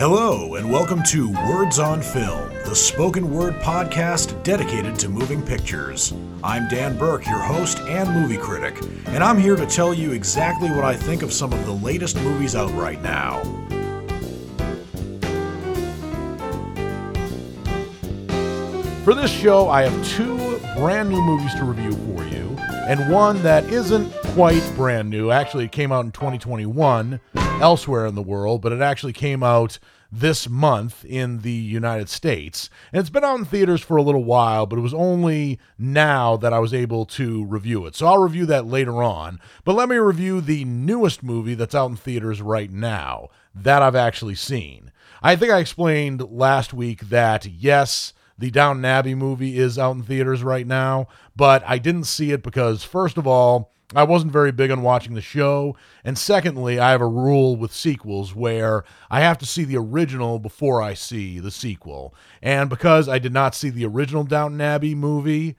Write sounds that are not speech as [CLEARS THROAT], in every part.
Hello, and welcome to Words on Film, the spoken word podcast dedicated to moving pictures. I'm Dan Burke, your host and movie critic, and I'm here to tell you exactly what I think of some of the latest movies out right now. For this show, I have two brand new movies to review for you, and one that isn't quite brand new. Actually, it came out in 2021 Mm-hmm. elsewhere in the world, but it actually came out this month in the United States. And it's been out in theaters for a little while, but it was only now that I was able to review it. So I'll review that later on. But let me review the newest movie that's out in theaters right now that I've actually seen. I think I explained last week that yes, the Downton Abbey movie is out in theaters right now, but I didn't see it because, first of all, I wasn't very big on watching the show. And secondly, I have a rule with sequels where I have to see the original before I see the sequel. And because I did not see the original Downton Abbey movie,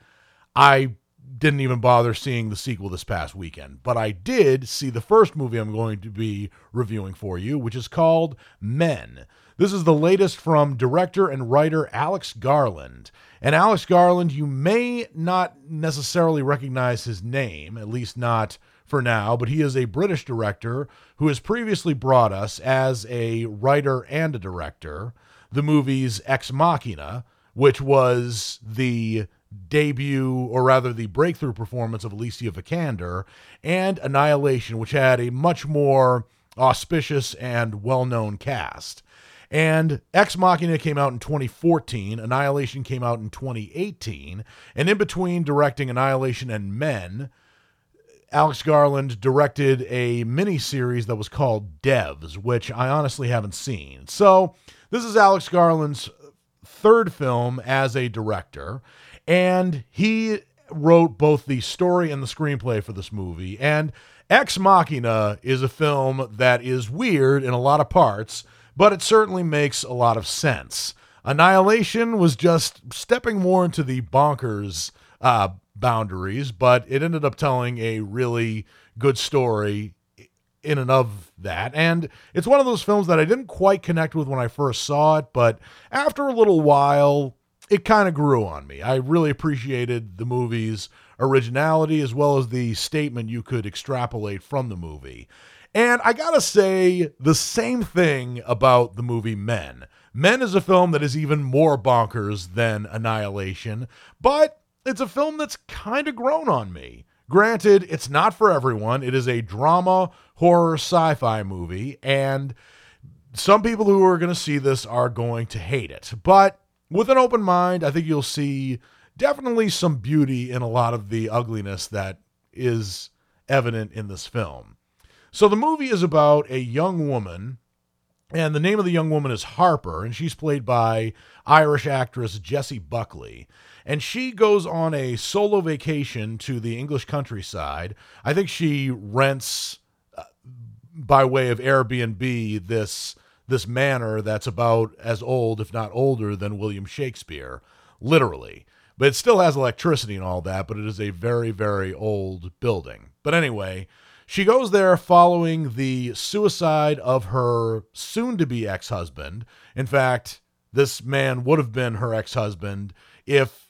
I didn't even bother seeing the sequel this past weekend. But I did see the first movie I'm going to be reviewing for you, which is called Men. This is the latest from director and writer Alex Garland. And Alex Garland, you may not necessarily recognize his name, at least not for now, but he is a British director who has previously brought us, as a writer and a director, the movies Ex Machina, which was the debut, or rather the breakthrough performance of Alicia Vikander, and Annihilation, which had a much more auspicious and well known cast. And Ex Machina came out in 2014, Annihilation came out in 2018, and in between directing Annihilation and Men, Alex Garland directed a mini series that was called Devs, which I honestly haven't seen. So, this is Alex Garland's third film as a director, and he wrote both the story and the screenplay for this movie. And Ex Machina is a film that is weird in a lot of parts but it certainly makes a lot of sense. Annihilation was just stepping more into the bonkers uh, boundaries, but it ended up telling a really good story in and of that. And it's one of those films that I didn't quite connect with when I first saw it, but after a little while, it kind of grew on me. I really appreciated the movie's originality as well as the statement you could extrapolate from the movie. And I gotta say the same thing about the movie Men. Men is a film that is even more bonkers than Annihilation, but it's a film that's kind of grown on me. Granted, it's not for everyone. It is a drama, horror, sci fi movie, and some people who are going to see this are going to hate it. But with an open mind, I think you'll see definitely some beauty in a lot of the ugliness that is evident in this film. So the movie is about a young woman, and the name of the young woman is Harper, and she's played by Irish actress Jessie Buckley. And she goes on a solo vacation to the English countryside. I think she rents uh, by way of Airbnb this this manor that's about as old, if not older, than William Shakespeare, literally. But it still has electricity and all that, but it is a very, very old building. But anyway, she goes there following the suicide of her soon to be ex husband. In fact, this man would have been her ex husband if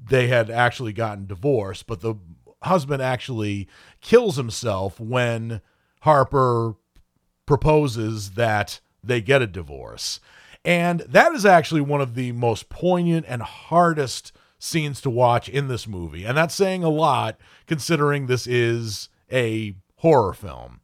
they had actually gotten divorced, but the husband actually kills himself when Harper proposes that they get a divorce. And that is actually one of the most poignant and hardest scenes to watch in this movie. And that's saying a lot considering this is a horror film.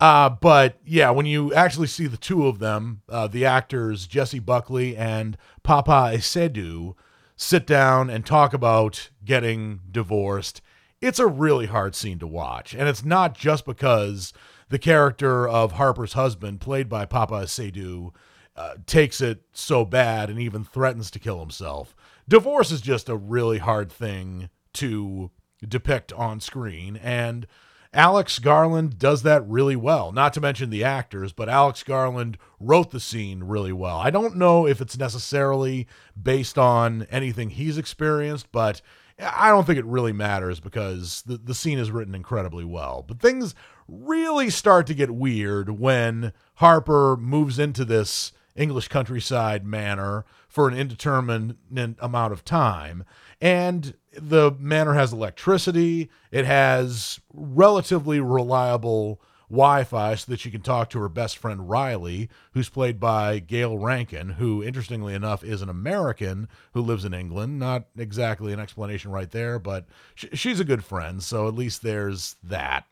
Uh, but yeah, when you actually see the two of them, uh, the actors Jessie Buckley and Paapa Essiedu, sit down and talk about getting divorced, it's a really hard scene to watch. And it's not just because the character of Harper's husband, played by Paapa Essiedu, uh, takes it so bad and even threatens to kill himself. Divorce is just a really hard thing to depict on screen. And Alex Garland does that really well. Not to mention the actors, but Alex Garland wrote the scene really well. I don't know if it's necessarily based on anything he's experienced, but I don't think it really matters because the, the scene is written incredibly well. But things really start to get weird when Harper moves into this English countryside manor for an indeterminate amount of time. And the manor has electricity, it has relatively reliable Wi Fi so that she can talk to her best friend Riley, who's played by Gayle Rankin, who, interestingly enough, is an American who lives in England. Not exactly an explanation right there, but sh- she's a good friend, so at least there's that.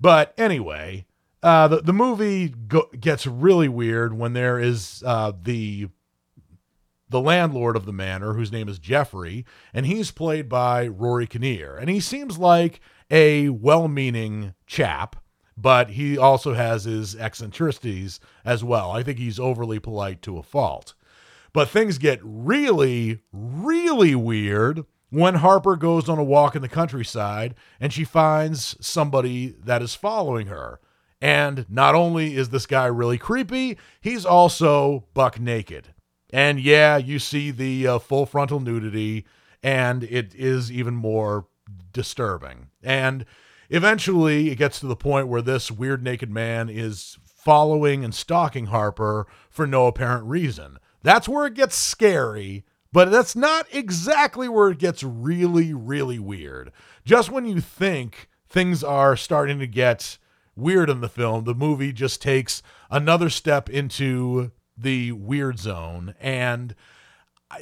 But anyway, uh, the, the movie go- gets really weird when there is uh, the the landlord of the manor, whose name is Jeffrey, and he's played by Rory Kinnear. And he seems like a well meaning chap but he also has his eccentricities as well. I think he's overly polite to a fault. But things get really, really weird when Harper goes on a walk in the countryside and she finds somebody that is following her. And not only is this guy really creepy, he's also buck naked. And yeah, you see the uh, full frontal nudity, and it is even more disturbing. And Eventually, it gets to the point where this weird naked man is following and stalking Harper for no apparent reason. That's where it gets scary, but that's not exactly where it gets really, really weird. Just when you think things are starting to get weird in the film, the movie just takes another step into the weird zone. And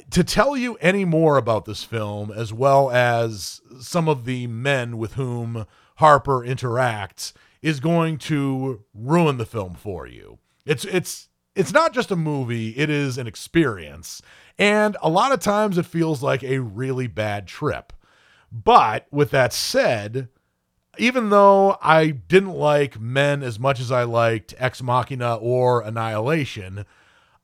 to tell you any more about this film, as well as some of the men with whom Harper interacts is going to ruin the film for you. It's it's it's not just a movie, it is an experience. And a lot of times it feels like a really bad trip. But with that said, even though I didn't like Men as much as I liked Ex Machina or Annihilation,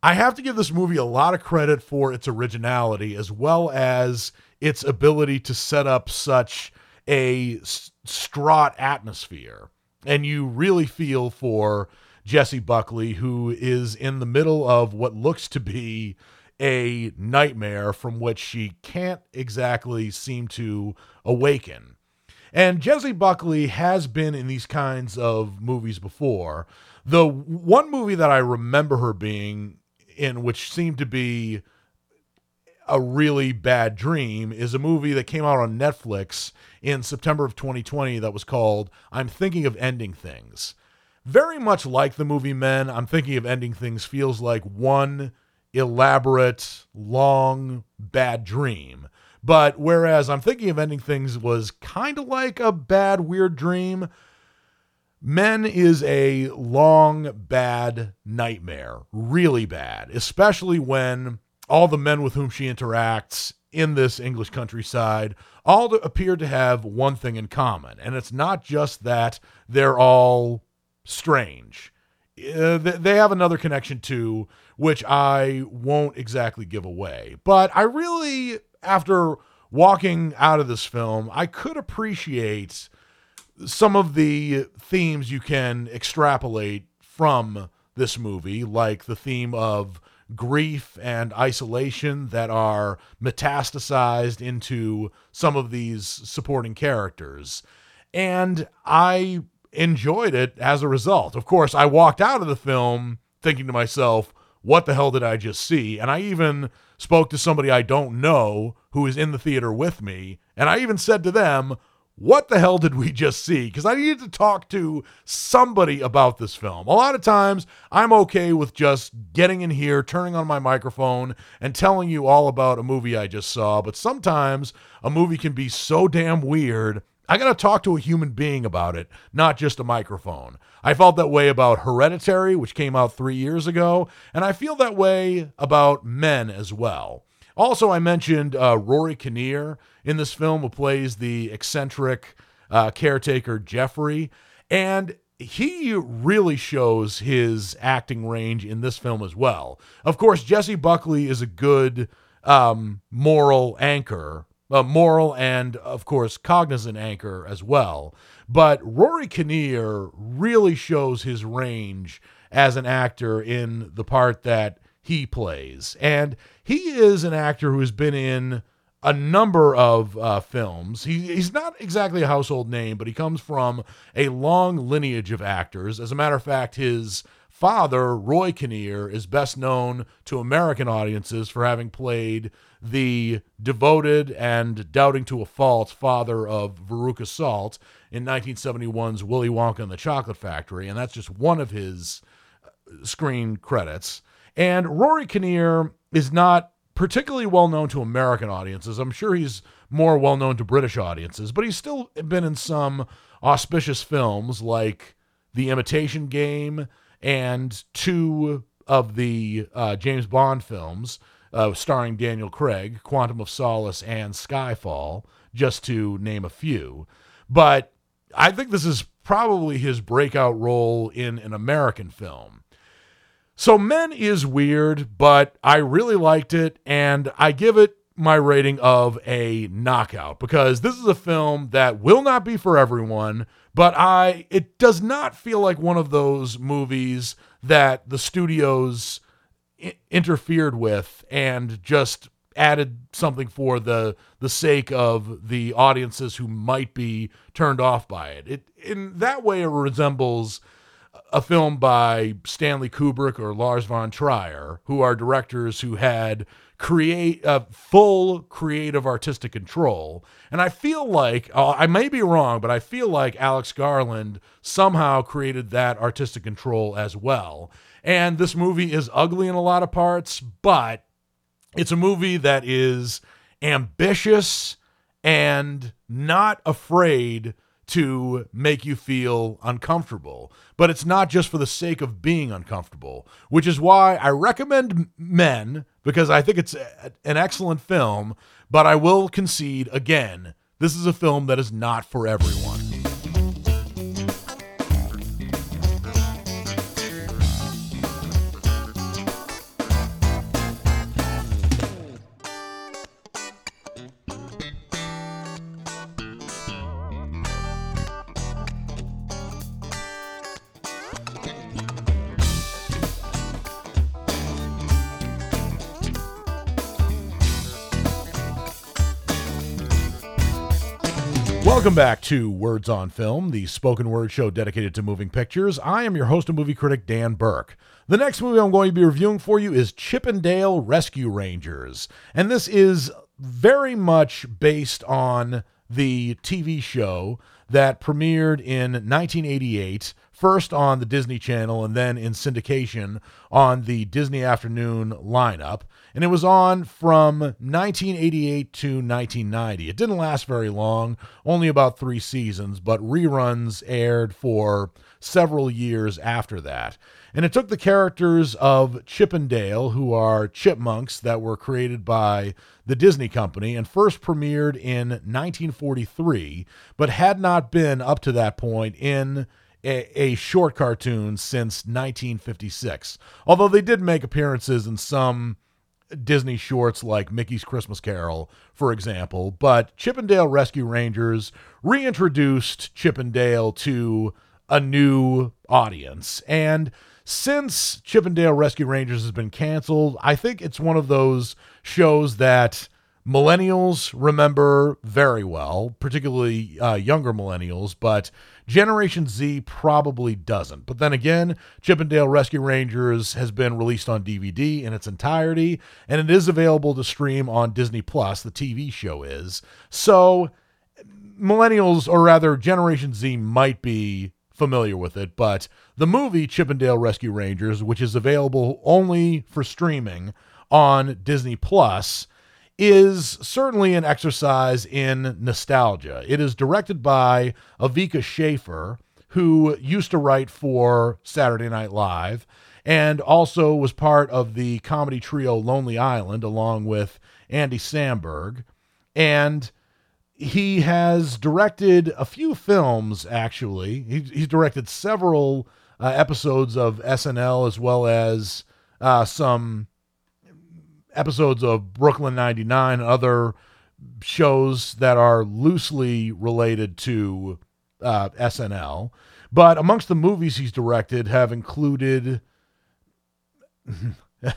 I have to give this movie a lot of credit for its originality as well as its ability to set up such a distraught atmosphere. And you really feel for Jessie Buckley, who is in the middle of what looks to be a nightmare from which she can't exactly seem to awaken. And Jessie Buckley has been in these kinds of movies before. The one movie that I remember her being in, which seemed to be a really bad dream is a movie that came out on Netflix in September of 2020 that was called I'm Thinking of Ending Things. Very much like the movie Men, I'm Thinking of Ending Things feels like one elaborate, long, bad dream. But whereas I'm Thinking of Ending Things was kind of like a bad, weird dream, Men is a long, bad nightmare. Really bad, especially when all the men with whom she interacts in this English countryside all appear to have one thing in common. And it's not just that they're all strange. Uh, they have another connection too, which I won't exactly give away. But I really, after walking out of this film, I could appreciate some of the themes you can extrapolate from this movie, like the theme of grief and isolation that are metastasized into some of these supporting characters. And I enjoyed it as a result. Of course, I walked out of the film thinking to myself, what the hell did I just see? And I even spoke to somebody I don't know who is in the theater with me. And I even said to them, what the hell did we just see? Because I needed to talk to somebody about this film. A lot of times, I'm okay with just getting in here, turning on my microphone, and telling you all about a movie I just saw. But sometimes a movie can be so damn weird, I got to talk to a human being about it, not just a microphone. I felt that way about Hereditary, which came out three years ago, and I feel that way about Men as well. Also, I mentioned uh, Rory Kinnear in this film, who plays the eccentric uh, caretaker Jeffrey. And he really shows his acting range in this film as well. Of course, Jessie Buckley is a good um, moral anchor, a moral and, of course, cognizant anchor as well. But Rory Kinnear really shows his range as an actor in the part that he plays. And he is an actor who has been in a number of uh, films. He, he's not exactly a household name, but he comes from a long lineage of actors. As a matter of fact, his father, Roy Kinnear, is best known to American audiences for having played the devoted and doubting to a fault father of Veruca Salt in 1971's Willy Wonka and the Chocolate Factory, and that's just one of his uh, screen credits. And Rory Kinnear is not particularly well known to American audiences. I'm sure he's more well known to British audiences, but he's still been in some auspicious films like The Imitation Game and two of the uh, James Bond films uh, starring Daniel Craig, Quantum of Solace and Skyfall, just to name a few. But I think this is probably his breakout role in an American film. So, Men is weird, but I really liked it, and I give it my rating of a knockout because this is a film that will not be for everyone, but I it does not feel like one of those movies that the studios I- interfered with and just added something for the the sake of the audiences who might be turned off by it. It in that way it resembles a film by Stanley Kubrick or Lars von Trier, who are directors who had create uh, full creative artistic control. And I feel like uh, I may be wrong, but I feel like Alex Garland somehow created that artistic control as well. And this movie is ugly in a lot of parts, but it's a movie that is ambitious and not afraid to make you feel uncomfortable. But it's not just for the sake of being uncomfortable, which is why I recommend Men because I think it's a, an excellent film. But I will concede again, this is a film that is not for everyone. Welcome back to Words on Film, the spoken word show dedicated to moving pictures. I am your host and movie critic, Dan Burke. The next movie I'm going to be reviewing for you is Chip 'n Dale Rescue Rangers. And this is very much based on the TV show that premiered in 1988 first on the Disney Channel and then in syndication on the Disney Afternoon lineup. And it was on from 1988 to 1990. It didn't last very long, only about three seasons, but reruns aired for several years after that. And it took the characters of Chip and Dale, who are chipmunks that were created by the Disney Company and first premiered in 1943, but had not been up to that point in a, a, short cartoon since 1956. Although they did make appearances in some Disney shorts like Mickey's Christmas Carol, for example. But Chip 'n Dale Rescue Rangers reintroduced Chip 'n Dale to a new audience. And since Chip 'n Dale Rescue Rangers has been canceled, I think it's one of those shows that millennials remember very well, particularly uh, younger millennials, but Generation Z probably doesn't. But then again, Chip 'n Dale Rescue Rangers has been released on DVD in its entirety, and it is available to stream on Disney Plus. The TV show is. So, millennials, or rather, Generation Z, might be familiar with it, but the movie Chip 'n Dale Rescue Rangers, which is available only for streaming on Disney Plus, is certainly an exercise in nostalgia. It is directed by Akiva Schaffer, who used to write for Saturday Night Live and also was part of the comedy trio Lonely Island along with Andy Samberg. And he has directed a few films, actually. He, he's directed several uh, episodes of SNL as well as uh, some episodes of Brooklyn 99 and other shows that are loosely related to uh, SNL. But amongst the movies he's directed have included. [LAUGHS]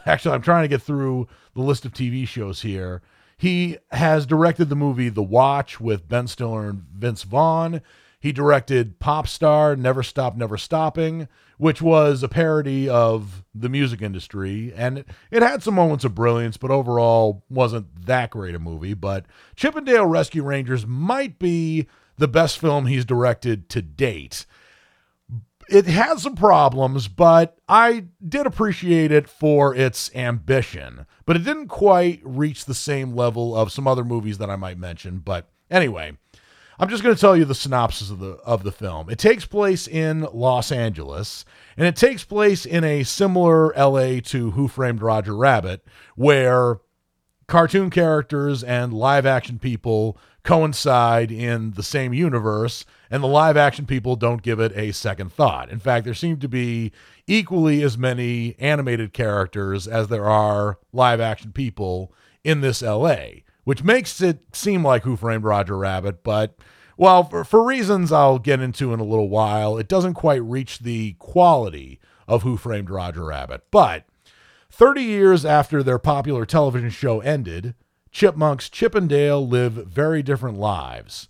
Actually, I'm trying to get through the list of TV shows here. He has directed the movie The Watch with Ben Stiller and Vince Vaughn. He directed Pop Star, Never Stop, Never Stopping which was a parody of the music industry. And it, had some moments of brilliance, but overall wasn't that great a movie. But Chip 'n Dale Rescue Rangers might be the best film he's directed to date. It has some problems, but I did appreciate it for its ambition. But it didn't quite reach the same level of some other movies that I might mention. But anyway, I'm just going to tell you the synopsis of the of the film. It takes place in Los Angeles, and it takes place in a similar LA to Who Framed Roger Rabbit, where cartoon characters and live action people coincide in the same universe, and the live action people don't give it a second thought. In fact, there seem to be equally as many animated characters as there are live action people in this LA which makes it seem like Who Framed Roger Rabbit, but well, for, for, reasons I'll get into in a little while, it doesn't quite reach the quality of Who Framed Roger Rabbit. But 30 years after their popular television show ended, chipmunks Chip and Dale live very different lives.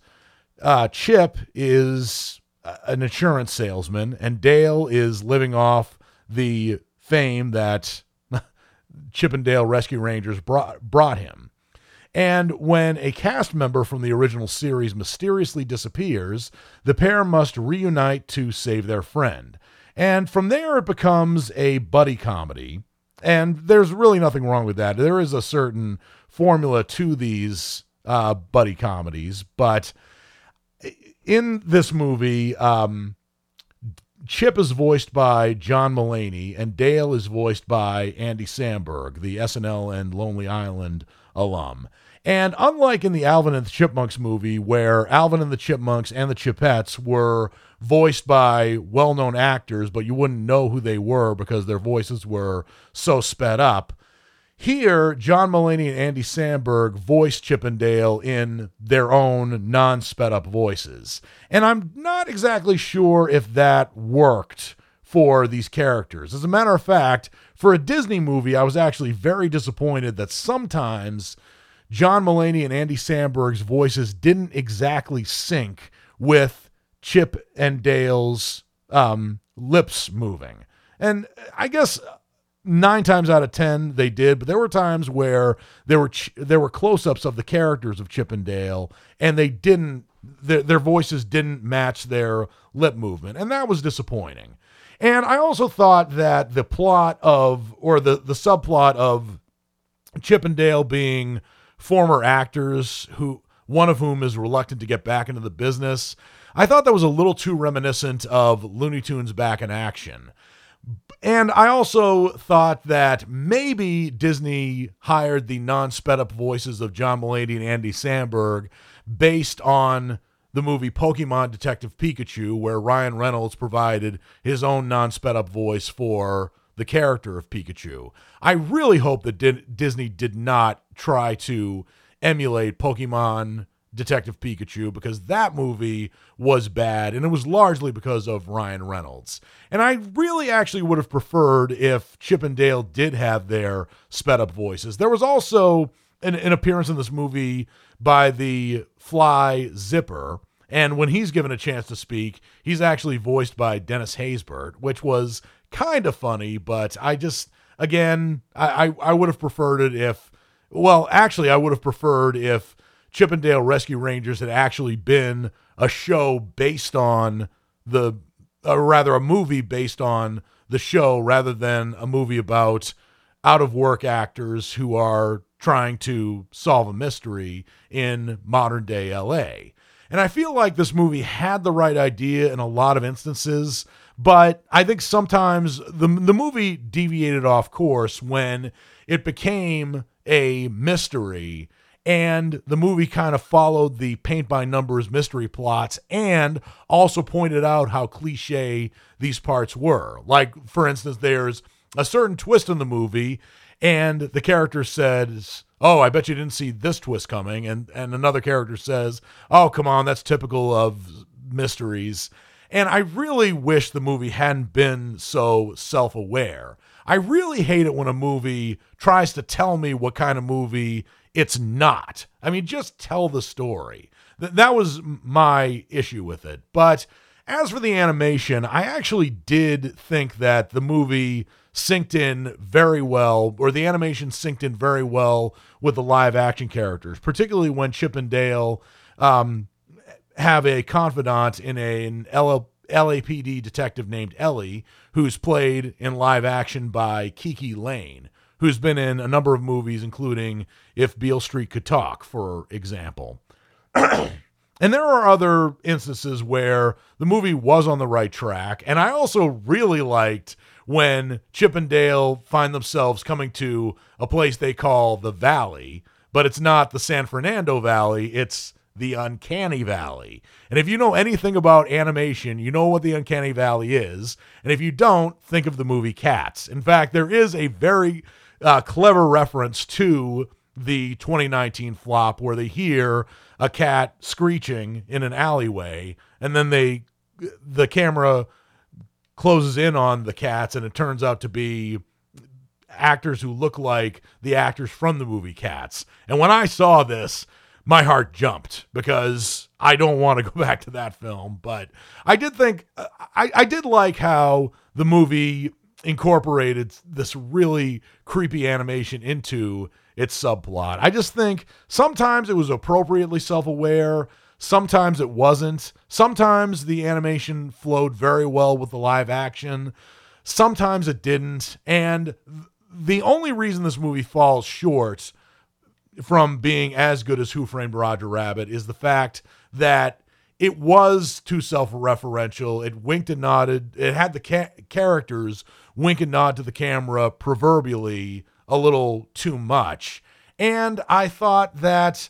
Uh, Chip is an insurance salesman, and Dale is living off the fame that [LAUGHS] Chip and Dale Rescue Rangers brought, brought him. And when a cast member from the original series mysteriously disappears, the pair must reunite to save their friend. And from there, it becomes a buddy comedy. And there's really nothing wrong with that. There is a certain formula to these uh, buddy comedies, but in this movie, um, Chip is voiced by John Mulaney, and Dale is voiced by Andy Samberg, the SNL and Lonely Island alum. And unlike in the Alvin and the Chipmunks movie, where Alvin and the Chipmunks and the Chipettes were voiced by well known actors, but you wouldn't know who they were because their voices were so sped up, here, John Mulaney and Andy Samberg voiced Chip and Dale in their own non sped up voices. And I'm not exactly sure if that worked for these characters. As a matter of fact, for a Disney movie, I was actually very disappointed that sometimes John Mulaney and Andy Samberg's voices didn't exactly sync with Chip and Dale's um, lips moving. And I guess nine times out of ten they did, but there were times where there were ch- there were close-ups of the characters of Chip and Dale, and they didn't their, their voices didn't match their lip movement, and that was disappointing. And I also thought that the plot of or the the subplot of Chip and Dale being former actors who one of whom is reluctant to get back into the business. I thought that was a little too reminiscent of Looney Tunes back in action. And I also thought that maybe Disney hired the non sped up voices of John Mulaney and Andy Samberg based on the movie Pokemon Detective Pikachu, where Ryan Reynolds provided his own non sped up voice for the character of Pikachu. I really hope that Disney did not try to emulate Pokemon Detective Pikachu because that movie was bad and it was largely because of Ryan Reynolds. And I really actually would have preferred if Chip and Dale did have their sped up voices. There was also an, an appearance in this movie by the fly Zipper. And when he's given a chance to speak, he's actually voiced by Dennis Haysbert, which was kind of funny, but I just again I, I, I would have preferred it if well actually I would have preferred if Chip 'n Dale Rescue Rangers had actually been a show based on the or rather a movie based on the show rather than a movie about out of work actors who are trying to solve a mystery in modern day LA. And I feel like this movie had the right idea in a lot of instances, but I think sometimes the the movie deviated off course when it became a mystery and the movie kind of followed the paint by numbers mystery plots and also pointed out how cliche these parts were. Like for instance there's a certain twist in the movie and the character says oh, I bet you didn't see this twist coming. And and another character says, oh, come on, that's typical of mysteries. And I really wish the movie hadn't been so self aware. I really hate it when a movie tries to tell me what kind of movie it's not. I mean, just tell the story. Th- that was my issue with it. But as for the animation, I actually did think that the movie synced in very well, or the animation synced in very well with the live action characters, particularly when Chip and Dale um, have a confidant in a, an LL, LAPD detective named Ellie, who's played in live action by KiKi Layne, who's been in a number of movies, including If Beale Street Could Talk, for example. [CLEARS THROAT] and there are other instances where the movie was on the right track. And I also really liked when Chip and Dale find themselves coming to a place they call the Valley, but it's not the San Fernando Valley, it's the Uncanny Valley. And if you know anything about animation, you know what the Uncanny Valley is. And if you don't, think of the movie Cats. In fact, there is a very uh, clever reference to the 2019 flop where they hear a cat screeching in an alleyway and then they the camera closes in on the cats and it turns out to be actors who look like the actors from the movie Cats. And when I saw this, my heart jumped because I don't want to go [LAUGHS] back to that film. But I did think, uh, I, I did like how the movie incorporated this really creepy animation into its subplot. I just think sometimes it was appropriately self aware, sometimes it wasn't. Sometimes the animation flowed very well with the live action, sometimes it didn't. And the only reason this movie falls short from being as good as Who Framed Roger Rabbit is the fact that it was too self-referential. It winked and nodded. It had the ca- characters wink and nod to the camera proverbially a little too much. And I thought that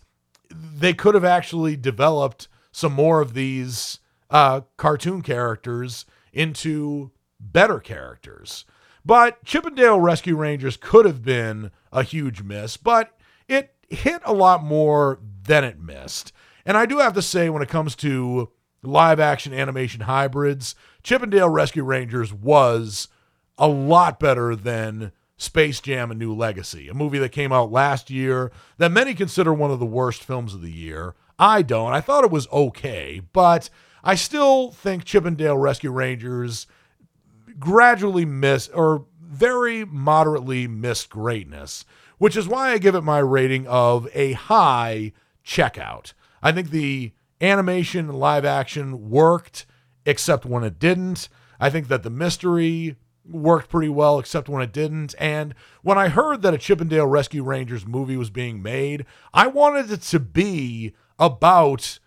they could have actually developed some more of these uh, cartoon characters into better characters. But Chip 'n Dale Rescue Rangers could have been a huge miss, but it hit a lot more than it missed. And I do have to say, when it comes to live action animation hybrids, Chip 'n Dale Rescue Rangers was a lot better than Space Jam: A New Legacy, a movie that came out last year that many consider one of the worst films of the year. I don't. I thought it was okay, but I still think Chip 'n Dale Rescue Rangers gradually missed or very moderately missed greatness, which is why I give it my rating of a high checkout. I think the animation and live action worked, except when it didn't. I think that the mystery worked pretty well, except when it didn't. And when I heard that a Chip 'n Dale Rescue Rangers movie was being made, I wanted it to be about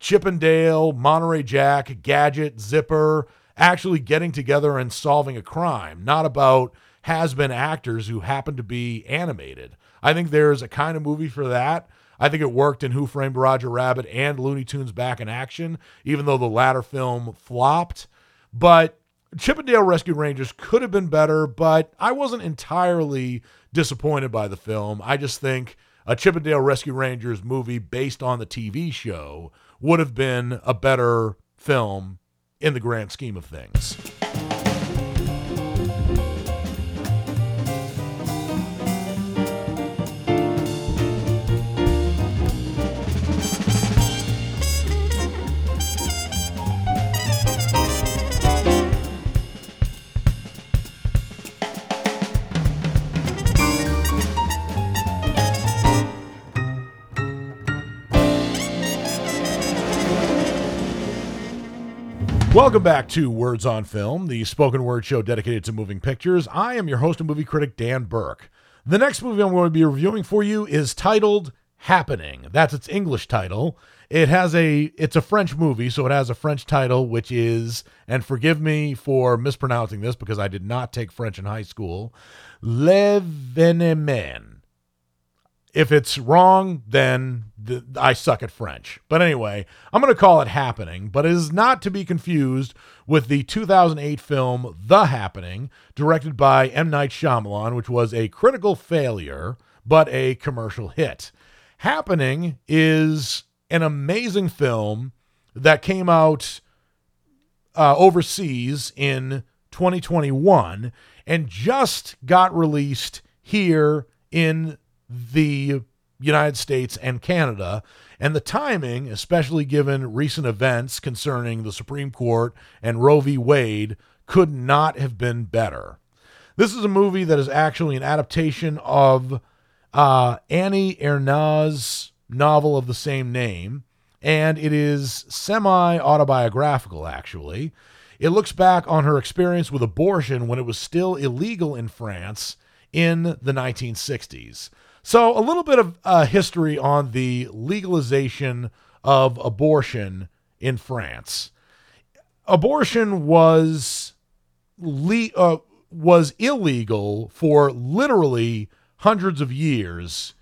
Chip 'n Dale, Monterey Jack, Gadget, Zipper actually getting together and solving a crime, not about has been actors who happen to be animated. I think there's a kind of movie for that. I think it worked in Who Framed Roger Rabbit and Looney Tunes Back in Action, even though the latter film flopped. But Chip 'n Dale Rescue Rangers could have been better, but I wasn't entirely disappointed by the film. I just think a Chip 'n Dale Rescue Rangers movie based on the TV show would have been a better film in the grand scheme of things. Welcome back to Words on Film, the spoken word show dedicated to moving pictures. I am your host and movie critic, Dan Burke. The next movie I'm going to be reviewing for you is titled Happening. That's its English title. It has a it's a French movie, so it has a French title, which is, and forgive me for mispronouncing this because I did not take French in high school, L'Evénement. If it's wrong, then th- I suck at French. But anyway, I'm going to call it Happening, but it is not to be confused with the 2008 film The Happening, directed by M. Night Shyamalan, which was a critical failure, but a commercial hit. Happening is an amazing film that came out uh, overseas in 2021 and just got released here in the United States and Canada, and the timing, especially given recent events concerning the Supreme Court and Roe v. Wade, could not have been better. This is a movie that is actually an adaptation of uh, Annie Ernaux's novel of the same name, and it is semi autobiographical, actually. It looks back on her experience with abortion when it was still illegal in France in the 1960s. So, a little bit of uh, history on the legalization of abortion in France. Abortion was le- uh, was illegal for literally hundreds of years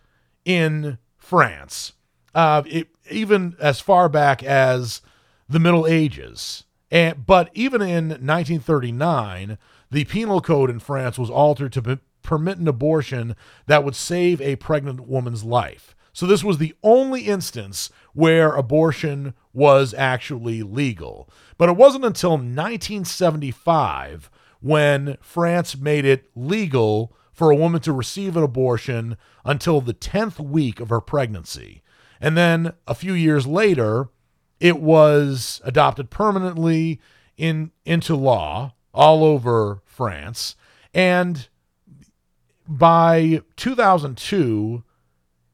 in France, uh, it, even as far back as the Middle Ages. And, but even in 1939, the penal code in France was altered to permit an abortion that would save a pregnant woman's life. So this was the only instance where abortion was actually legal. But it wasn't until 1975 when France made it legal for a woman to receive an abortion until the 10th week of her pregnancy. And then a few years later, it was adopted permanently in into law all over France. And by 2002,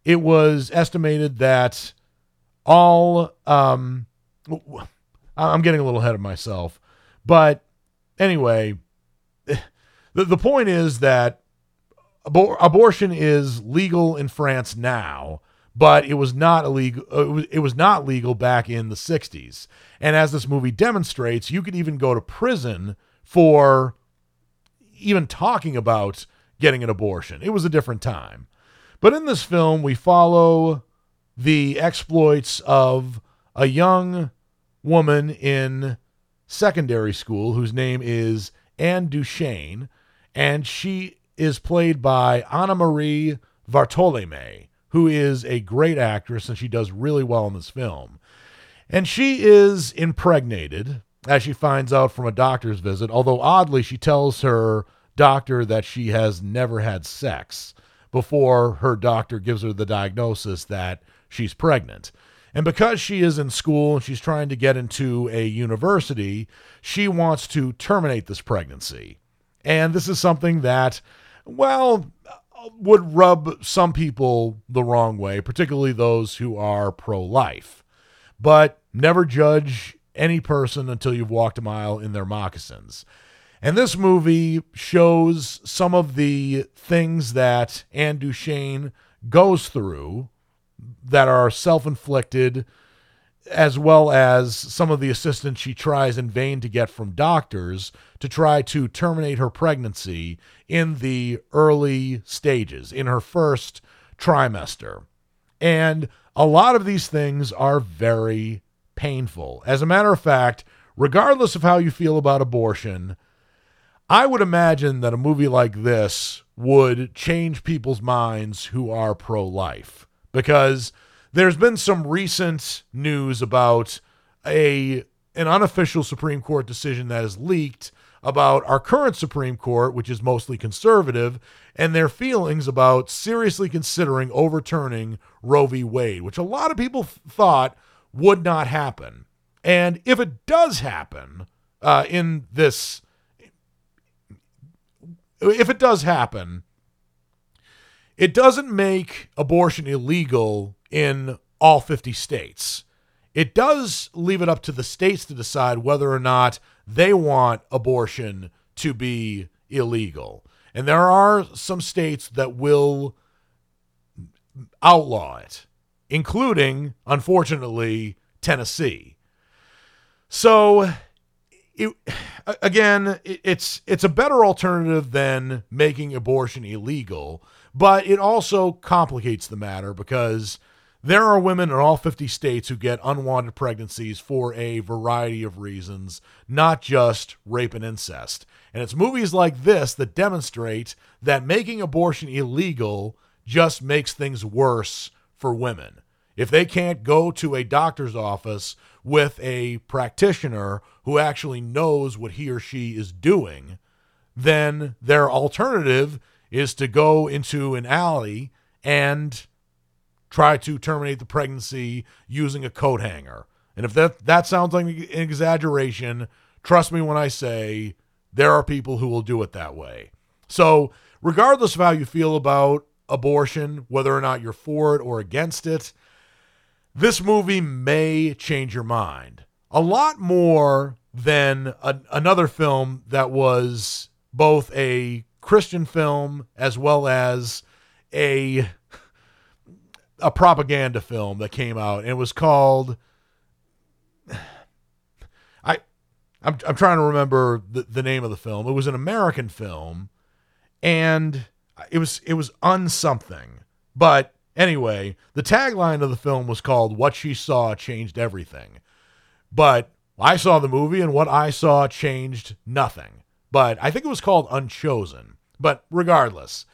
it was estimated that all um, I'm getting a little ahead of myself, but anyway, the, the point is that abor- abortion is legal in France now, but it was not illegal. Uh, it was, it was not legal back in the 60s. And as this movie demonstrates, you could even go to prison for even talking about getting an abortion. It was a different time. But in this film, we follow the exploits of a young woman in secondary school whose name is Anne Duchesne, and she is played by Anna Marie Vartolomei, who is a great actress and she does really well in this film. And she is impregnated, as she finds out from a doctor's visit, although oddly, she tells her doctor that she has never had sex before her doctor gives her the diagnosis that she's pregnant. And because she is in school and she's trying to get into a university, she wants to terminate this pregnancy. And this is something that, well, would rub some people the wrong way, particularly those who are pro life. But never judge any person until you've walked a mile in their moccasins. And this movie shows some of the things that Anne Duchesne goes through that are self inflicted, as well as some of the assistance she tries in vain to get from doctors to try to terminate her pregnancy in the early stages, in her first trimester. And a lot of these things are very painful. As a matter of fact, regardless of how you feel about abortion, I would imagine that a movie like this would change people's minds who are pro life because there's been some recent news about a an unofficial Supreme Court decision that is leaked about our current Supreme Court, which is mostly conservative, and their feelings about seriously considering overturning Roe v. Wade, which a lot of people thought would not happen. And if it does happen uh, in this if it does happen, it doesn't make abortion illegal in all 50 states. It does leave it up to the states to decide whether or not they want abortion to be illegal. And there are some states that will outlaw it, including, unfortunately, Tennessee. So it, again, it's it's a better alternative than making abortion illegal, but it also complicates the matter because there are women in all 50 states who get unwanted pregnancies for a variety of reasons, not just rape and incest. And it's movies like this that demonstrate that making abortion illegal just makes things worse for women. If they can't go to a doctor's office with a practitioner who actually knows what he or she is doing, then their alternative is to go into an alley and try to terminate the pregnancy using a coat hanger. And if that that sounds like an exaggeration, trust me when I say there are people who will do it that way. So, regardless of how you feel about abortion, whether or not you're for it or against it, this movie may change your mind. A lot more than a, another film that was both a Christian film as well as a a propaganda film that came out. And it was called [SIGHS] I I'm I'm trying to remember the, the name of the film. It was an American film and it was it was unsomething. But anyway, the tagline of the film was called What She Saw Changed Everything. But I saw the movie and what I saw changed nothing. But I think it was called Unchosen. But regardless,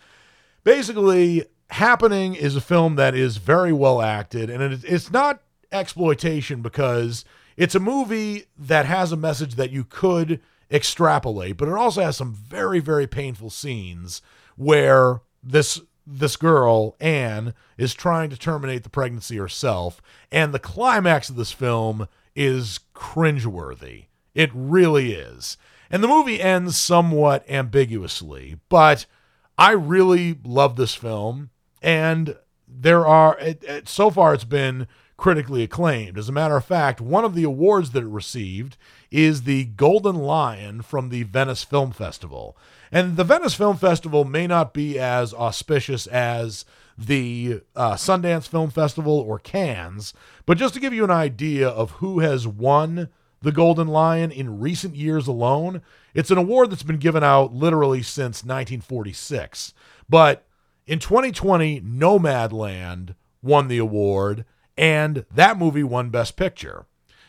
basically Happening is a film that is very well acted and it's not exploitation because it's a movie that has a message that you could extrapolate, but it also has some very very painful scenes where this this girl Anne is trying to terminate the pregnancy herself, and the climax of this film is cringeworthy. It really is. And the movie ends somewhat ambiguously, but I really love this film, and there are it, it, so far it's been critically acclaimed. As a matter of fact, one of the awards that it received is the Golden Lion from the Venice Film Festival. And the Venice Film Festival may not be as auspicious as the uh, Sundance Film Festival or Cannes, but just to give you an idea of who has won the Golden Lion in recent years alone, it's an award that's been given out literally since 1946. But in 2020, Nomadland won the award, and that movie won Best Picture.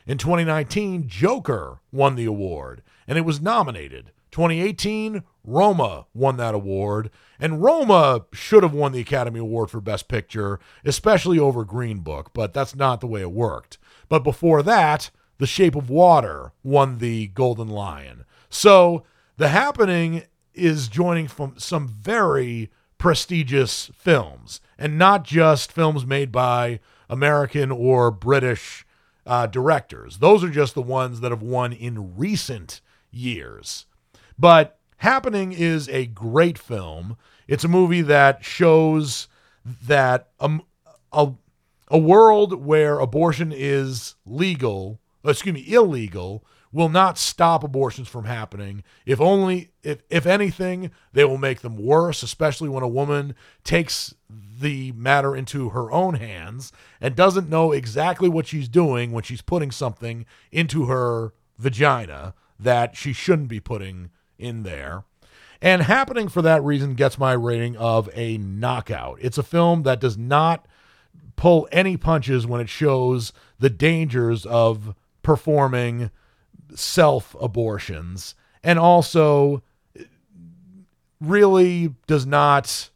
In 2019, Joker won the award, and it was nominated. 2018, Roma won that award, and Roma should have won the Academy Award for Best Picture, especially over Green Book, but that's not the way it worked. But before that, The Shape of Water won the Golden Lion. So The Happening is joining from some very prestigious films, and not just films made by American or British uh, directors. Those are just the ones that have won in recent years. But Happening is a great film. It's a movie that shows that a, a, a world where abortion is legal, excuse me, illegal, will not stop abortions from happening. If only, if, if anything, they will make them worse, especially when a woman takes the matter into her own hands and doesn't know exactly what she's doing when she's putting something into her vagina that she shouldn't be putting in there. And happening for that reason gets my rating of a knockout. It's a film that does not pull any punches when it shows the dangers of performing self abortions and also really does not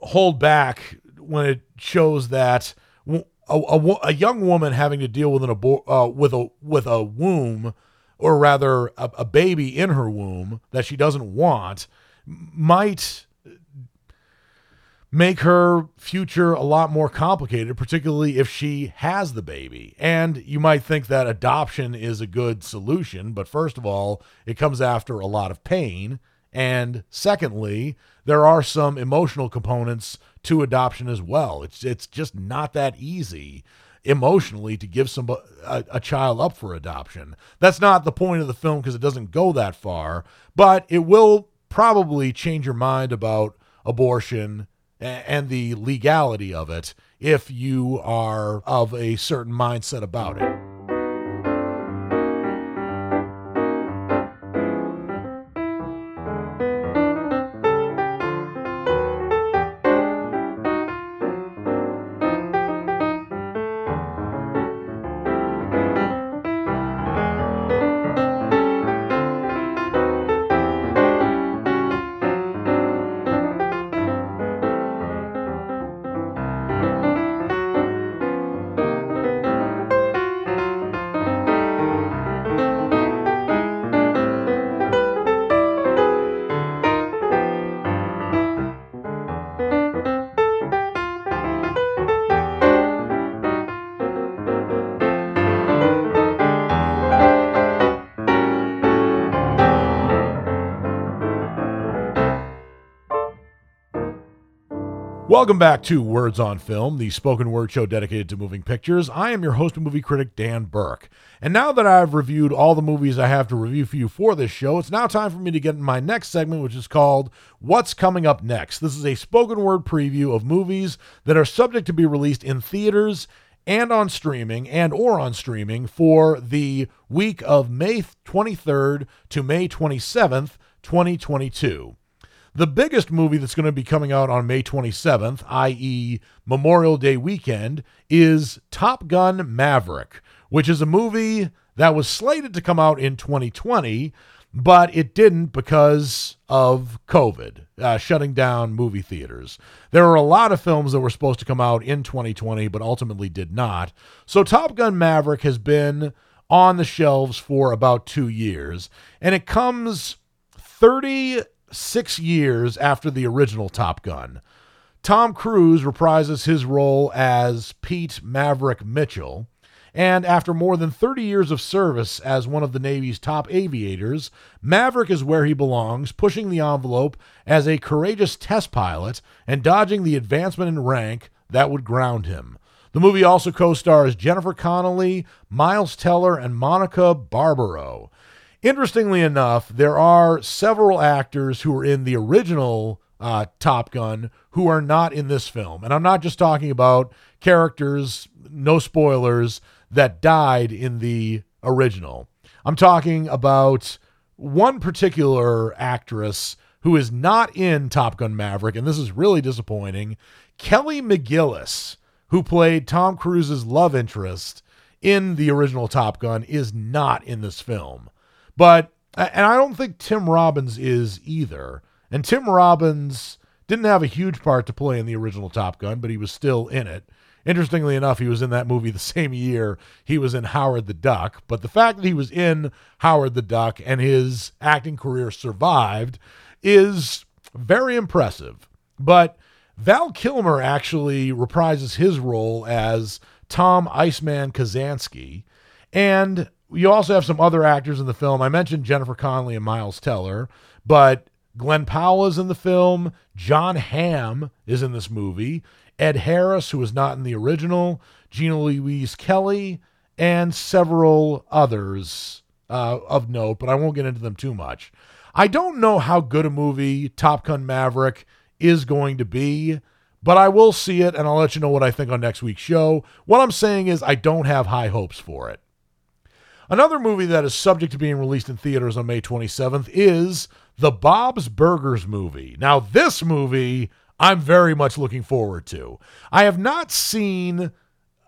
hold back when it shows that a, a, a young woman having to deal with an abor- uh, with a with a womb or rather a, a baby in her womb that she doesn't want, might make her future a lot more complicated, particularly if she has the baby. And you might think that adoption is a good solution, but first of all, it comes after a lot of pain. And secondly, there are some emotional components to adoption as well. It's it's just not that easy emotionally to give some a, a child up for adoption. That's not the point of the film because it doesn't go that far, but it will probably change your mind about abortion and the legality of it if you are of a certain mindset about it. Welcome back to Words on Film, the spoken word show dedicated to moving pictures. I am your host and movie critic, Dan Burke. And now that I've reviewed all the movies I have to review for you for this show, it's now time for me to get in my next segment, which is called What's Coming Up Next. This is a spoken word preview of movies that are subject to be released in theaters and on streaming and or on streaming for the week of May 23rd to May 27th, 2022. The biggest movie that's going to be coming out on May 27th, i.e., Memorial Day weekend, is Top Gun Maverick, which is a movie that was slated to come out in 2020, but it didn't because of COVID, uh, shutting down movie theaters. There are a lot of films that were supposed to come out in 2020, but ultimately did not. So Top Gun Maverick has been on the shelves for about two years, and it comes 30 six years after the original Top Gun. Tom Cruise reprises his role as Pete Maverick Mitchell. And after more than 30 years of service as one of the Navy's top aviators, Maverick is where he belongs, pushing the envelope as a courageous test pilot and dodging the advancement in rank that would ground him. The movie also co stars Jennifer Connelly, Miles Teller, and Monica Barbaro. Interestingly enough, there are several actors who were in the original uh, Top Gun who are not in this film. And I'm not just talking about characters, no spoilers, that died in the original. I'm talking about one particular actress who is not in Top Gun Maverick, and this is really disappointing. Kelly McGillis, who played Tom Cruise's love interest in the original Top Gun, is not in this film. But and I don't think Tim Robbins is either. And Tim Robbins didn't have a huge part to play in the original Top Gun, but he was still in it. Interestingly enough, he was in that movie [LAUGHS] the same year he was in Howard the Duck. But the fact that he was in Howard the Duck and his acting career survived is very impressive. But Val Kilmer actually reprises his role as Tom Iceman Kazansky. And you also have some other actors in the film. I mentioned Jennifer Connelly and Miles Teller, but Glen Powell is in the film. Jon Hamm is in this movie. Ed Harris, who was not in the original, Gina Louise Kelly, and several others uh, of note, but I won't get into them too much. I don't know how good a movie Top Gun Maverick is going to be, but I will see it and I'll let you know what I think on next week's show. What I'm saying is, I don't have high hopes for it. Another movie that is subject to being released in theaters on May 27th is the Bob's Burgers movie. Now, this movie I'm very much looking forward to. I have not seen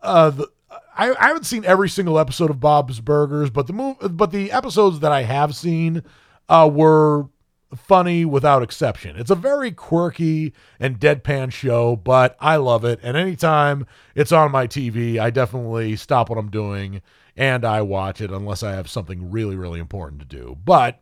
uh, the, I, I haven't seen every single episode of Bob's Burgers, but the move, but the episodes that I have seen uh, were funny without exception. It's a very quirky and deadpan show, but I love it. And anytime it's on my TV, I definitely stop what I'm doing and I watch it unless I have something really, really important to do. But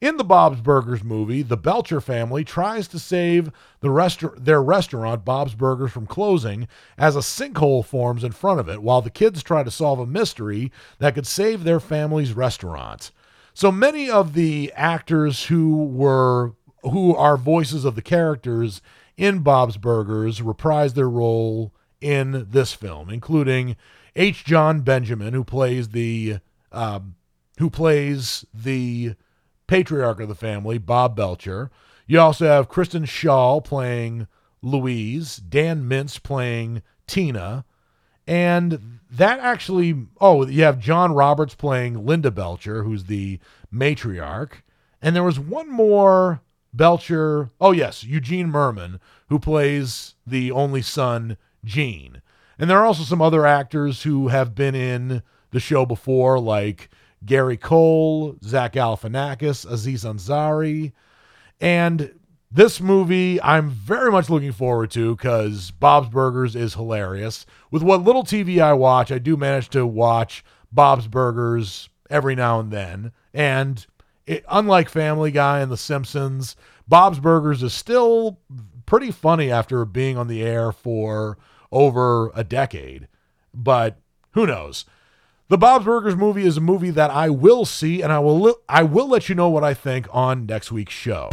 in the Bob's Burgers movie, the Belcher family tries to save the resta- their restaurant, Bob's Burgers, from closing as a sinkhole forms in front of it, while the kids try to solve a mystery that could save their family's restaurant. So many of the actors who were who are voices of the characters in Bob's Burgers reprise their role in this film, including H. Jon Benjamin, who plays the um, who plays the patriarch of the family, Bob Belcher. You also have Kristen Schaal playing Louise, Dan Mintz playing Tina, and that actually oh you have John Roberts playing Linda Belcher, who's the matriarch, and there was one more Belcher. Oh yes, Eugene Mirman, who plays the only son Gene. And there are also some other actors who have been in the show before, like Gary Cole, Zach Galifianakis, Aziz Ansari. And this movie I'm very much looking forward to because Bob's Burgers is hilarious. With what little TV I watch, I do manage to watch Bob's Burgers every now and then. And it, unlike Family Guy and The Simpsons, Bob's Burgers is still pretty funny after being on the air for over a decade. But who knows? The Bob's Burgers movie is a movie that I will see, and I will I will let you know what I think on next week's show.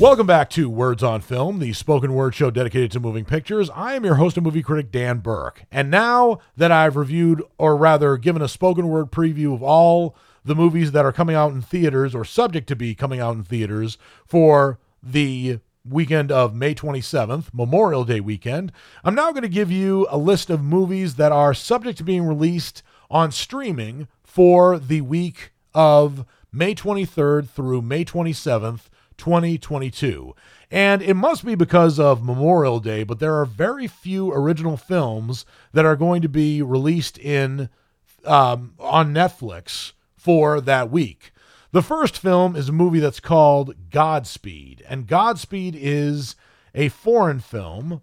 Welcome back to Words on Film, the spoken word show dedicated to moving pictures. I am your host and movie critic, Dan Burke. And now that I've reviewed, or rather given a spoken word preview of all the movies that are coming out in theaters or subject to be coming out in theaters for the weekend of May 27th, Memorial Day weekend, I'm now going to give you a list of movies that are subject to being released on streaming for the week of May 23rd through May 27th, 2022. And it must be because of Memorial Day, but there are very few original films that are going to be released in um, on Netflix for that week. The first film is a movie that's called Godspeed, and Godspeed is a foreign film.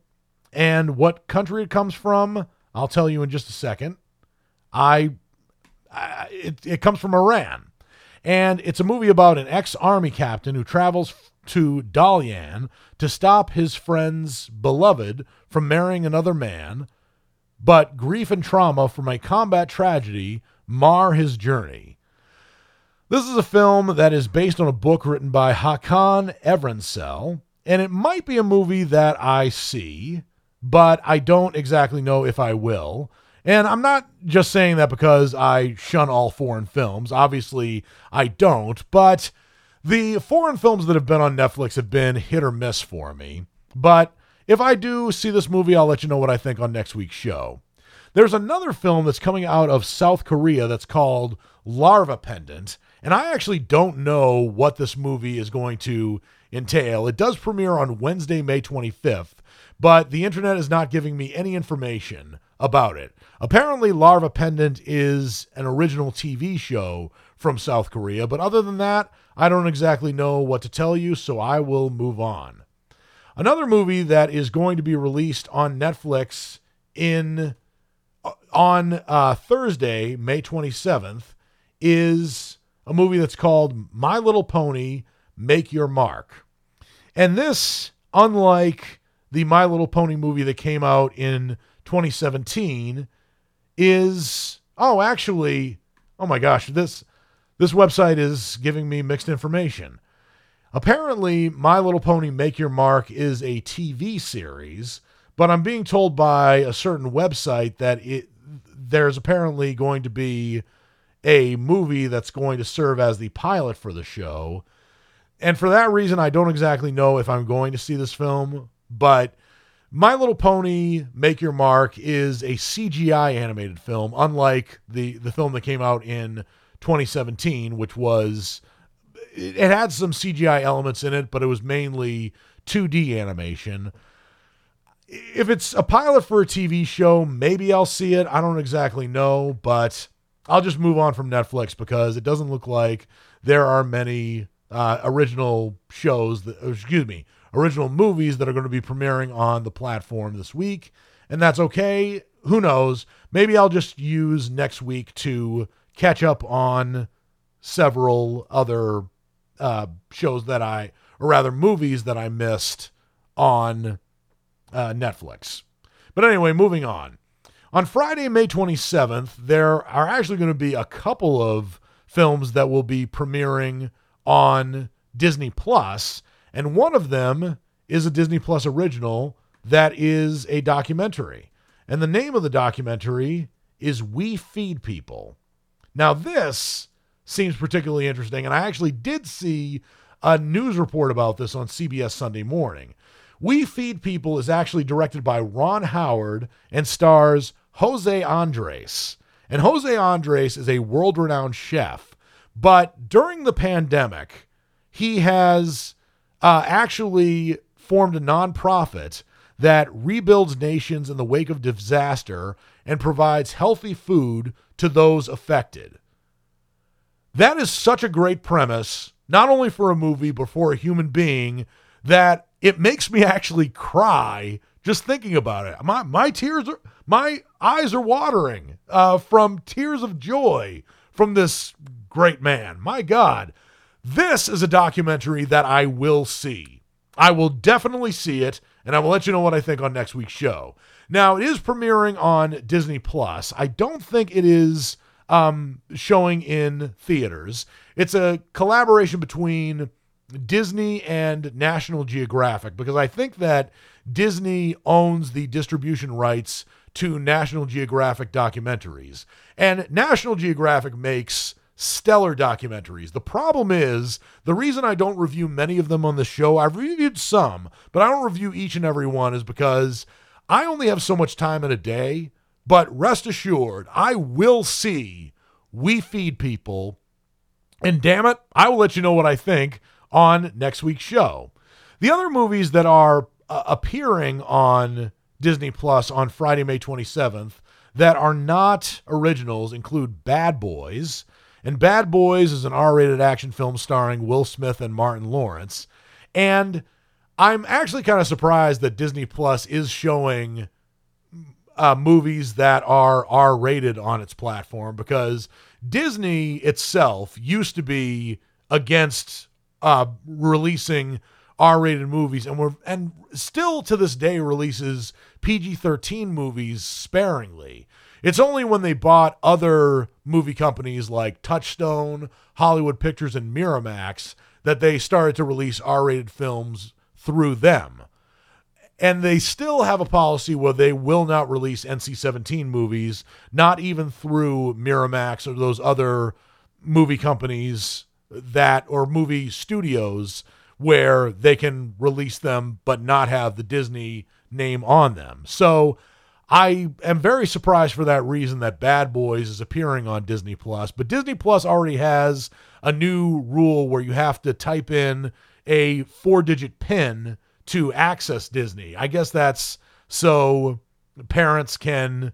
And what country it comes from, I'll tell you in just a second. I, I it, it comes from Iran. And it's a movie about an ex army captain who travels to Dalian to stop his friend's beloved from marrying another man, but grief and trauma from a combat tragedy mar his journey. This is a film that is based on a book written by Hakan Evrensel, and it might be a movie that I see, but I don't exactly know if I will. And I'm not just saying that because I shun all foreign films. Obviously, I don't, but the foreign films that have been on Netflix have been hit or miss for me. But if I do see this movie, I'll let you know what I think on next week's show. There's another film that's coming out of South Korea that's called Larva Pendant, and I actually don't know what this movie is going to entail. It does premiere on Wednesday, May 25th, but the internet is not giving me any information about it. Apparently, Larva Pendant is an original TV show from South Korea, but other than that, I don't exactly know what to tell you, so I will move on. Another movie that is going to be released on Netflix in uh, on uh, Thursday, May 27th, is a movie that's called My Little Pony: Make Your Mark. And this, unlike the My Little Pony movie that came out in 2017 is oh actually oh my gosh this this website is giving me mixed information. Apparently my little pony make your mark is a tv series but i'm being told by a certain website that it there's apparently going to be a movie that's going to serve as the pilot for the show. And for that reason i don't exactly know if i'm going to see this film but my Little Pony Make Your Mark is a CGI animated film, unlike the, the film that came out in 2017, which was, it had some CGI elements in it, but it was mainly 2D animation. If it's a pilot for a TV show, maybe I'll see it. I don't exactly know, but I'll just move on from Netflix because it doesn't look like there are many uh, original shows that, excuse me, original movies that are going to be premiering on the platform this week. And that's okay. Who knows? Maybe I'll just use next week to catch up on several other uh, shows that I, or rather, movies that I missed on uh, Netflix. But anyway, moving on. On Friday, May 27th, there are actually going to be a couple of films that will be premiering on Disney Plus and one of them is a Disney Plus original that is a documentary. And the name of the documentary is We Feed People. Now, this seems particularly interesting, and I actually did see a news report about this on CBS Sunday morning. We Feed People is actually directed by Ron Howard and stars Jose Andres. And Jose Andres is a world renowned chef, but during the pandemic, he has uh, actually formed a nonprofit that rebuilds nations in the wake of disaster and provides healthy food to those affected. That is such a great premise, not only for a movie, but for a human being, that it makes me [LAUGHS] actually cry just thinking about it. My, my tears are, my eyes are watering uh, from tears of joy from this great man. My God. This is a documentary that I will see. I will definitely see it, and I will let you know what I think on next week's show. Now, it is premiering on Disney Plus. I don't think it is um, showing in theaters. It's a collaboration between Disney and National Geographic because I think that Disney owns the distribution rights to National Geographic documentaries. And National Geographic makes stellar documentaries. The problem is the reason I don't review many of them on the show, I've reviewed some, but I don't review each and every one, is because I only have so much time in a day. But rest assured, I will see We Feed People. And damn it, I will let you know what I think on next week's show. The other movies that are uh, appearing on Disney Plus on Friday, May 27th that are not originals include Bad Boys. And Bad Boys is an R rated action film starring Will Smith and Martin Lawrence. And I'm actually kind of surprised that Disney Plus is showing uh, movies that are R rated on its platform because Disney itself used to be against uh, releasing R-rated movies, and we're and still to this day releases PG-13 movies sparingly. It's only when they bought other movie companies like Touchstone, Hollywood Pictures, and Miramax that they started to release R-rated films through them. And they still have a policy where they will not release NC-17 movies, not even through Miramax or those other movie companies that or movie studios where they can release them but not have the Disney name on them. So I am very surprised for that reason that Bad Boys is appearing on Disney Plus, but Disney Plus already has a new rule where you have to type in a four-digit PIN to access Disney. I guess that's so parents can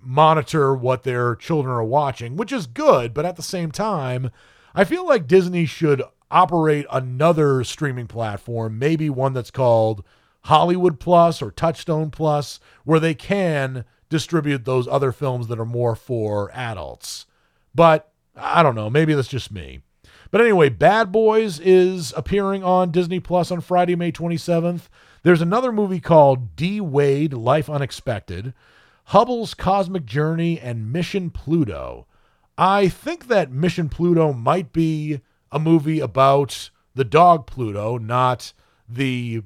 monitor what their children are watching, which is good, but at the same time, I feel like Disney should operate another streaming platform, maybe one that's called Hollywood Plus or Touchstone Plus, where they can distribute those other films that are more for adults. But I don't know, maybe that's just me. But anyway, Bad Boys is appearing on Disney Plus on Friday, May 27th. There's another movie called D. Wade Life Unexpected, Hubble's Cosmic Journey, and Mission Pluto. I think that Mission Pluto might be a movie about the dog Pluto, not the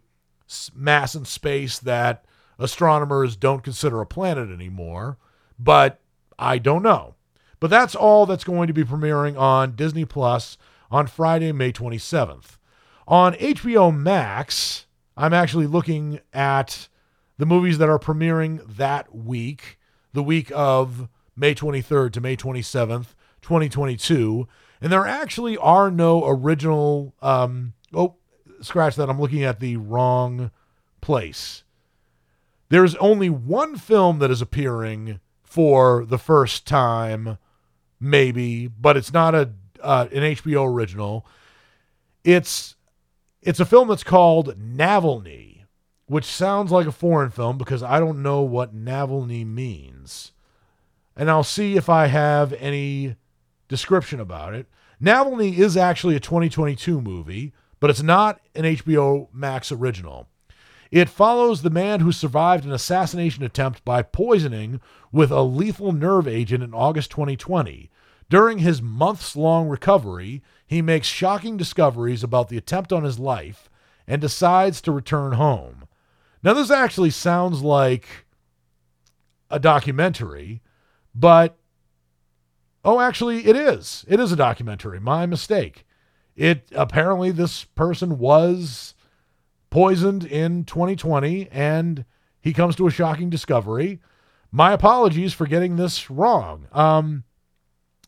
mass in space that astronomers don't consider a planet anymore. But I don't know. But that's all that's going to be premiering on Disney Plus on Friday, May 27th. On HBO Max, I'm actually looking at the movies that are premiering that week, the week of May 23rd to May 27th, 2022 and there actually are no original. Um, oh, scratch that. I'm looking at the wrong place. There's only one film that is appearing for the first time, maybe, but it's not a uh, an HBO original. It's it's a film that's called Navalny, which sounds like a foreign film because I don't know what Navalny means. And I'll see if I have any description about it. Navalny is actually a 2022 movie, but it's not an HBO Max original. It follows the man who survived an assassination attempt by poisoning with a lethal nerve agent in August 2020. During his months long recovery, he makes shocking discoveries about the attempt on his life and decides to return home. Now, this actually sounds like a documentary, but Oh, actually, it is. It is a documentary. My mistake. It apparently this person was poisoned in 2020 and he comes to a shocking discovery. My apologies for getting this wrong. Um,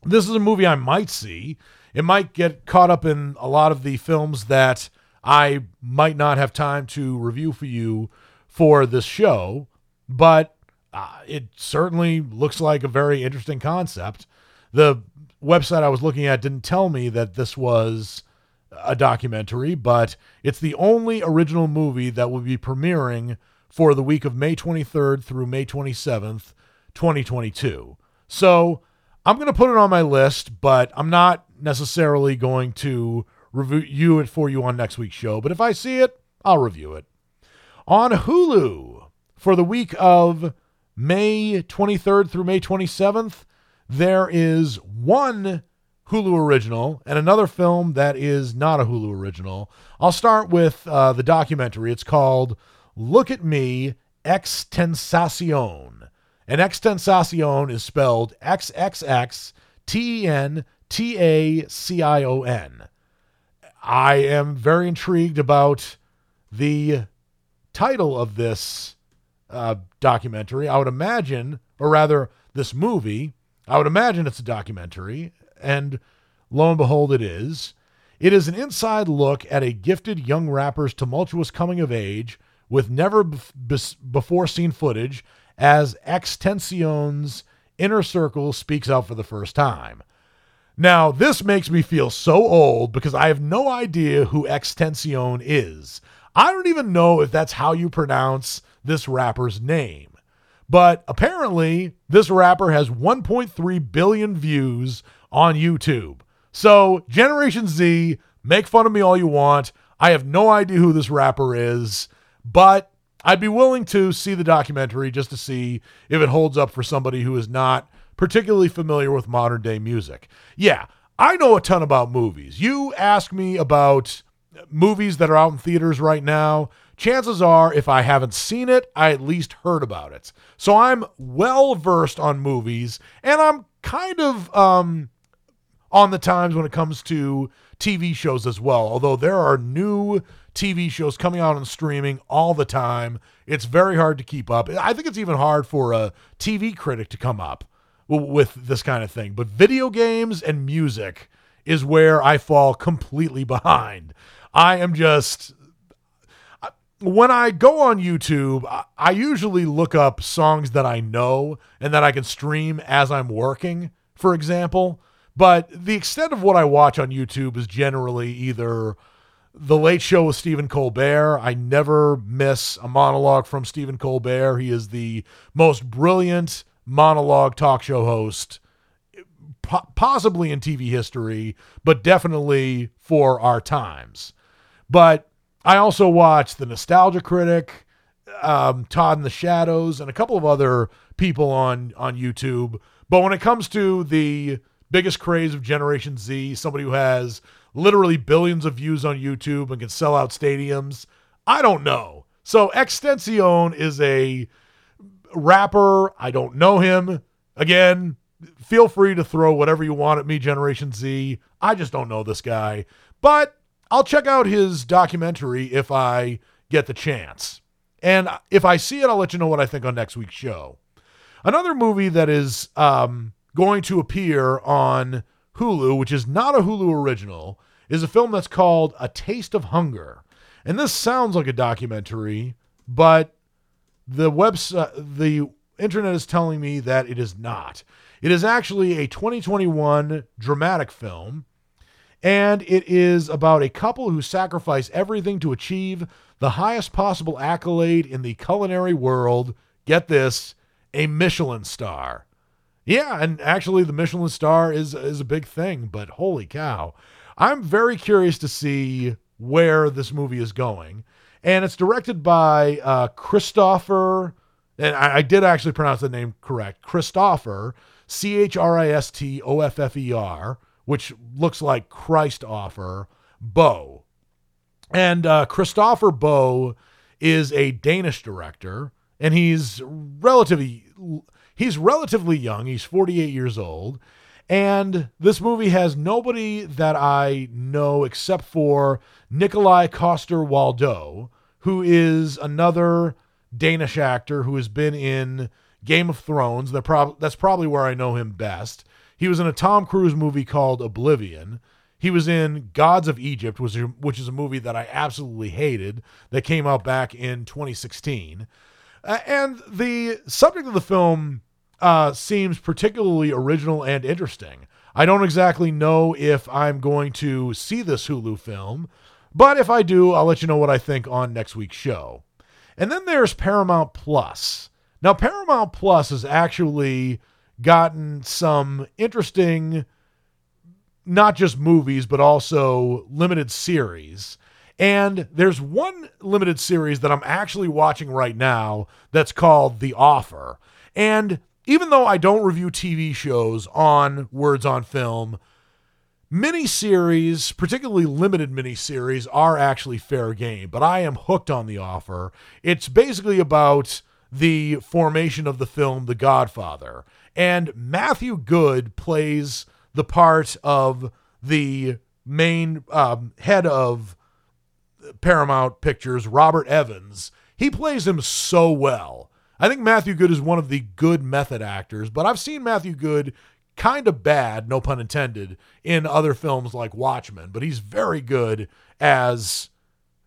this is a movie I might see. It might get caught up in a lot of the films that I might not have time to review for you for this show, but uh, it certainly looks like a very interesting concept the website I was looking at didn't tell me that this was a documentary, but it's the only original movie that will be premiering for the week of May 23rd through May 27th, 2022. So I'm going to put it on my list, but I'm not necessarily going to review it for you on next week's show. But if I see it, I'll review it. On Hulu for the week of May 23rd through May 27th, there is one Hulu original and another film that is not a Hulu original. I'll start with uh, the documentary. It's called Look at Me, XXXTentacion. And XXXTentacion is spelled X X X T E N T A C I O N. I am very intrigued about the title of this uh, documentary. I would imagine, or rather, this movie, I would imagine it's a documentary, and lo and behold, it is. It is an inside look at a gifted young rapper's tumultuous coming of age with never before seen footage as Extension's inner circle speaks out for the first time. Now, this makes me feel so old because I have no idea who Extension is. I don't even know if that's how you pronounce this rapper's name. But apparently, this rapper has 1.3 billion views on YouTube. So, Generation Z, make fun of me all you want. I have no idea who this rapper is, but I'd be willing to see the documentary just to see if it holds up for somebody who is not particularly familiar with modern day music. Yeah, I know a ton about movies. You ask me about movies that are out in theaters right now, chances are if I haven't seen it, I at least heard about it. So I'm well versed on movies and I'm kind of um on the times when it comes to TV shows as well. Although there are new TV shows coming out on streaming all the time, it's very hard to keep up. I think it's even hard for a TV critic to come up with this kind of thing. But video games and music is where I fall completely behind. I am just when I go on YouTube, I usually look up songs that I know and that I can stream as I'm working, for example. But the extent of what I watch on YouTube is generally either The Late Show with Stephen Colbert. I never miss a monologue from Stephen Colbert. He is the most brilliant monologue talk show host, possibly in TV history, but definitely for our times. But I also watched The Nostalgia Critic, um, Todd in the Shadows, and a couple of other people on on YouTube. But when it comes to the biggest craze of Generation Z, somebody who has literally billions of views on YouTube and can sell out stadiums, I don't know. So Extension is a rapper. I don't know him. Again, feel free to throw whatever you want at me, Generation Z. I just don't know this guy. But I'll check out his documentary if I get the chance. And if I see it, I'll let you know what I think on next week's show. Another movie that is um, going to appear on Hulu, which is not a Hulu original, is a film that's called A Taste of Hunger. And this sounds like a documentary, but the website, the internet is telling me that it is not. It is actually a 2021 dramatic film and it is about a couple who sacrifice everything to achieve the highest possible accolade in the culinary world. Get this, a Michelin star. Yeah, and actually the Michelin star is is a big thing, but holy cow. I'm very curious to see where this movie is going. And it's directed by uh, Christoffer, and I, I did actually pronounce the name correct, Christoffer, C H R I S T O F F E R which looks like Christ offer, Boe. And uh, Christoffer Boe is a Danish director, and he's relatively he's relatively young. He's 48 years old. And this movie has nobody that I know except for Nikolaj Coster-Waldau, who is another Danish actor who has been in Game of Thrones. That's probably where I know him best. He was in a Tom Cruise movie called Oblivion. He was in Gods of Egypt, which, which is a movie that I absolutely hated that came out back in 2016. Uh, and the subject of the film uh, seems particularly original and interesting. I don't exactly know if I'm going to see this Hulu film, but if I do, I'll let you know what I think on next week's show. And then there's Paramount Plus. Now, Paramount Plus is actually gotten some interesting, not just movies, but also limited series. And there's one limited series that I'm actually watching right now that's called The Offer. And even though I don't review TV shows on Words on Film, Miniseries, particularly limited miniseries, are actually fair game, but I am hooked on the offer. It's basically about the formation of the film The Godfather. And Matthew Goode plays the part of the main um, head of Paramount Pictures, Robert Evans. He plays him so well. I think Matthew Goode is one of the good method actors, but I've seen Matthew Goode kind of bad, no pun intended, in other films like Watchmen, but he's very good as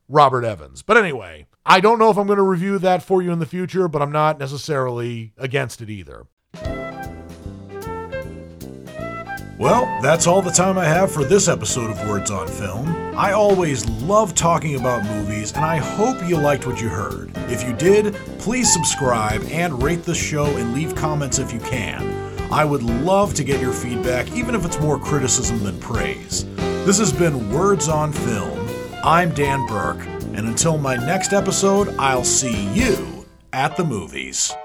Robert Evans. But anyway, I don't know if I'm going to review that for you in the future, but I'm not necessarily against it either. Well, that's all the time I have for this episode of Words on Film. I always love talking about movies, and I hope you liked what you heard. If you did, please subscribe and rate the show and leave comments if you can. I would love to get your feedback, even if it's more criticism than praise. This has been Words on Film. I'm Dan Burke, and until my next episode, I'll see you at the movies.